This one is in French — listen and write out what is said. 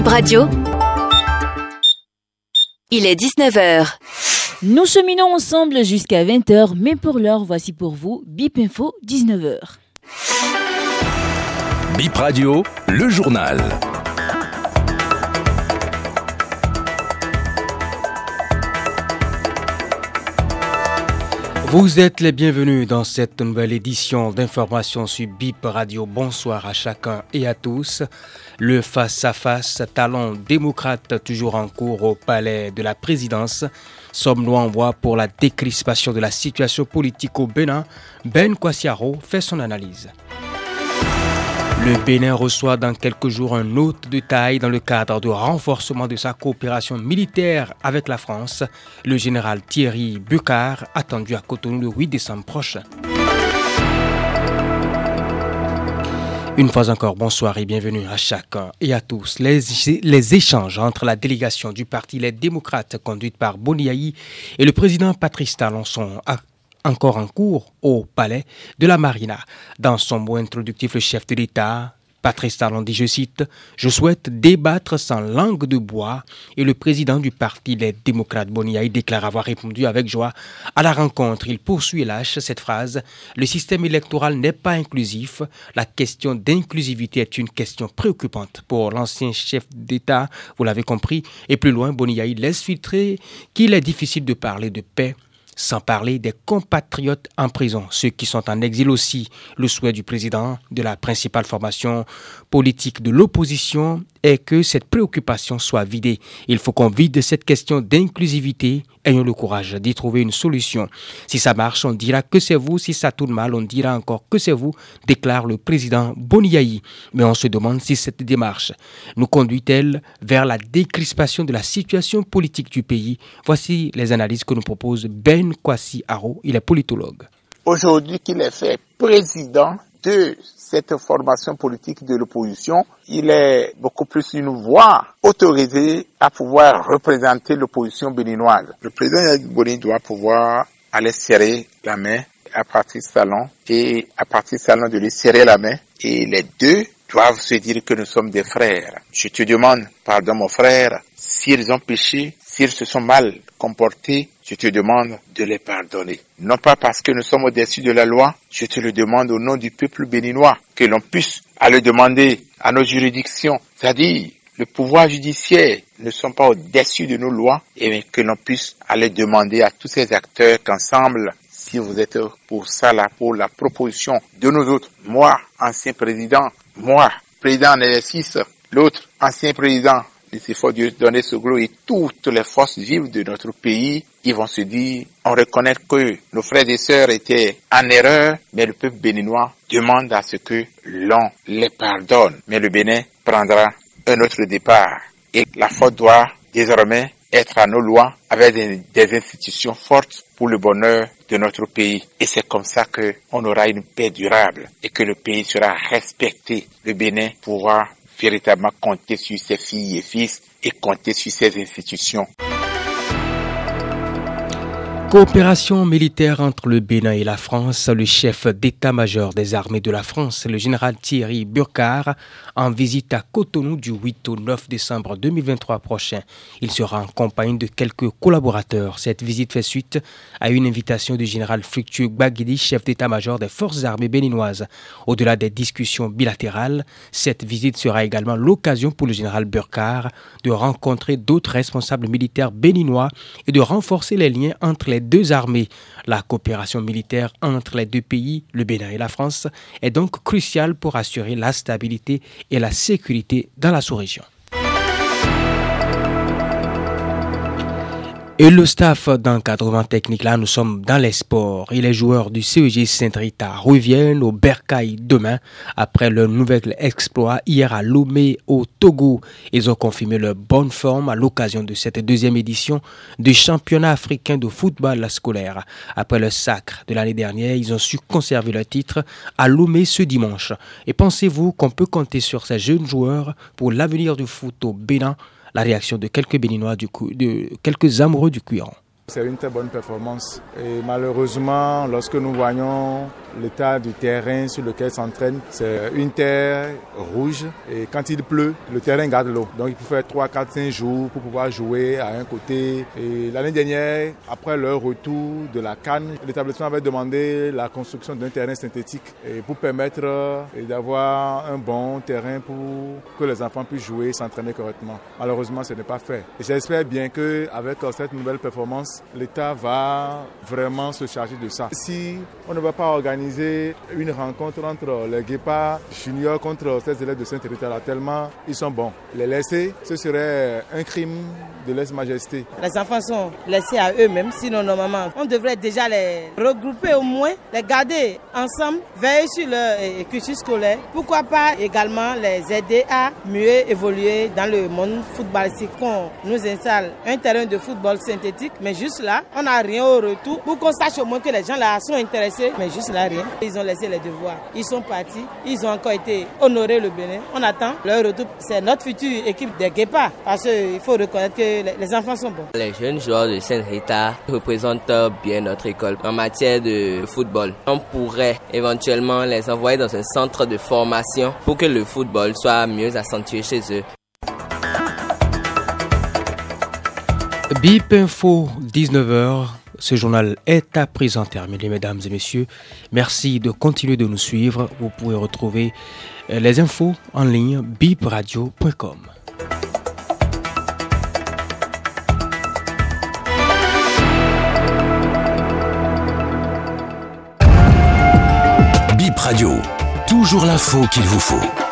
Bip Radio. Il est 19h. Nous cheminons ensemble jusqu'à 20h, mais pour l'heure, voici pour vous Bip Info 19h. Bip Radio, le journal. Vous êtes les bienvenus dans cette nouvelle édition d'information sur BIP Radio. Bonsoir à chacun et à tous. Le face-à-face talon démocrate toujours en cours au palais de la présidence. Sommes-nous en voie pour la décrispation de la situation politique au Bénin? Ben Kwasiaro fait son analyse. Le Bénin reçoit dans quelques jours un hôte de taille dans le cadre du renforcement de sa coopération militaire avec la France, le général Thierry Bucard, attendu à Cotonou le 8 décembre prochain. Une fois encore, bonsoir et bienvenue à chacun et à tous. Les, échanges entre la délégation du Parti Les Démocrates conduite par Boniaï et le président Patrice Talon sont encore en cours au palais de la Marina. Dans son mot introductif, le chef de l'État, Patrice Talon dit, je cite, Je souhaite débattre sans langue de bois et le président du parti Les Démocrates Boniaï déclare avoir répondu avec joie à la rencontre. Il poursuit et lâche cette phrase Le système électoral n'est pas inclusif. La question d'inclusivité est une question préoccupante pour l'ancien chef d'État, vous l'avez compris. Et plus loin, Boniaï laisse filtrer qu'il est difficile de parler de paix sans parler des compatriotes en prison, ceux qui sont en exil aussi. Le souhait du président de la principale formation politique de l'opposition est que cette préoccupation soit vidée. Il faut qu'on vide cette question d'inclusivité. Ayons le courage d'y trouver une solution. Si ça marche, on dira que c'est vous. Si ça tourne mal, on dira encore que c'est vous, déclare le président Boniaï. Mais on se demande si cette démarche nous conduit-elle vers la décrispation de la situation politique du pays. Voici les analyses que nous propose Ben Kwasi Aro. Il est politologue. Aujourd'hui qu'il est fait président de cette formation politique de l'opposition, il est beaucoup plus une voix autorisée à pouvoir représenter l'opposition béninoise. Le président Yagboni doit pouvoir aller serrer la main à partir Salon et à partir Salon de lui serrer la main et les deux doivent se dire que nous sommes des frères. Je te demande, pardon mon frère, s'ils ont péché, s'ils se sont mal comportés, je te demande de les pardonner. Non pas parce que nous sommes au-dessus de la loi, je te le demande au nom du peuple béninois, que l'on puisse aller demander à nos juridictions, c'est-à-dire le pouvoir judiciaire ne sont pas au-dessus de nos lois, et que l'on puisse aller demander à tous ces acteurs qu'ensemble, si vous êtes pour ça là, pour la proposition de nous autres, moi, ancien président, moi, président en l'autre, ancien président, il faut Dieu donner ce gros et toutes les forces vives de notre pays, ils vont se dire, on reconnaît que nos frères et sœurs étaient en erreur, mais le peuple béninois demande à ce que l'on les pardonne. Mais le Bénin prendra un autre départ. Et la faute doit désormais être à nos lois avec des, institutions fortes pour le bonheur de notre pays. Et c'est comme ça que on aura une paix durable et que le pays sera respecté. Le Bénin pourra véritablement compter sur ses filles et fils et compter sur ses institutions. Coopération militaire entre le Bénin et la France, le chef d'état-major des armées de la France, le général Thierry Burkhardt, en visite à Cotonou du 8 au 9 décembre 2023 prochain. Il sera en compagnie de quelques collaborateurs. Cette visite fait suite à une invitation du général Fructueux Baguidi, chef d'état-major des forces armées béninoises. Au-delà des discussions bilatérales, cette visite sera également l'occasion pour le général Burkhardt de rencontrer d'autres responsables militaires béninois et de renforcer les liens entre les deux armées. La coopération militaire entre les deux pays, le Bénin et la France, est donc cruciale pour assurer la stabilité et la sécurité dans la sous-région. Et le staff d'encadrement technique, là, nous sommes dans les sports. Et les joueurs du CEG Saint-Rita reviennent au Bercail demain après leur nouvel exploit hier à Lomé au Togo. Ils ont confirmé leur bonne forme à l'occasion de cette deuxième édition du championnat africain de football scolaire. Après le sacre de l'année dernière, ils ont su conserver leur titre à Lomé ce dimanche. Et pensez-vous qu'on peut compter sur ces jeunes joueurs pour l'avenir du foot au Bénin? La réaction de quelques Béninois, du coup, de quelques amoureux du cuiron. C'est une très bonne performance. Et malheureusement, lorsque nous voyons l'état du terrain sur lequel s'entraîne, c'est une terre rouge et quand il pleut, le terrain garde l'eau. Donc il faut faire 3, 4, 5 jours pour pouvoir jouer à un côté. Et l'année dernière, après leur retour de la Cannes, l'établissement avait demandé la construction d'un terrain synthétique pour permettre d'avoir un bon terrain pour que les enfants puissent jouer et s'entraîner correctement. Malheureusement, ce n'est pas fait. J'espère bien qu'avec cette nouvelle performance, l'État va vraiment se charger de ça. Si on ne va pas organiser une rencontre entre les guépards juniors contre ces élèves de Saint-Hérita tellement ils sont bons. Les laisser, ce serait un crime de lèse-majesté. Les enfants sont laissés à eux-mêmes, sinon normalement on devrait déjà les regrouper au moins, les garder ensemble, veiller sur leur euh, cursus scolaire. Pourquoi pas également les aider à mieux évoluer dans le monde footballistique. Qu'on nous installe un terrain de football synthétique, mais juste là, on n'a rien au retour pour qu'on sache au moins que les gens là sont intéressés, mais juste là, ils ont laissé les devoirs. Ils sont partis. Ils ont encore été honorés le Bénin. On attend leur retour. C'est notre future équipe des Guépards. Parce qu'il faut reconnaître que les enfants sont bons. Les jeunes joueurs de Saint-Rita représentent bien notre école en matière de football. On pourrait éventuellement les envoyer dans un centre de formation pour que le football soit mieux accentué chez eux. BIP Info, 19h. Ce journal est à présent terminé, mesdames et messieurs. Merci de continuer de nous suivre. Vous pouvez retrouver euh, les infos en ligne bipradio.com. Bip Radio, toujours l'info qu'il vous faut.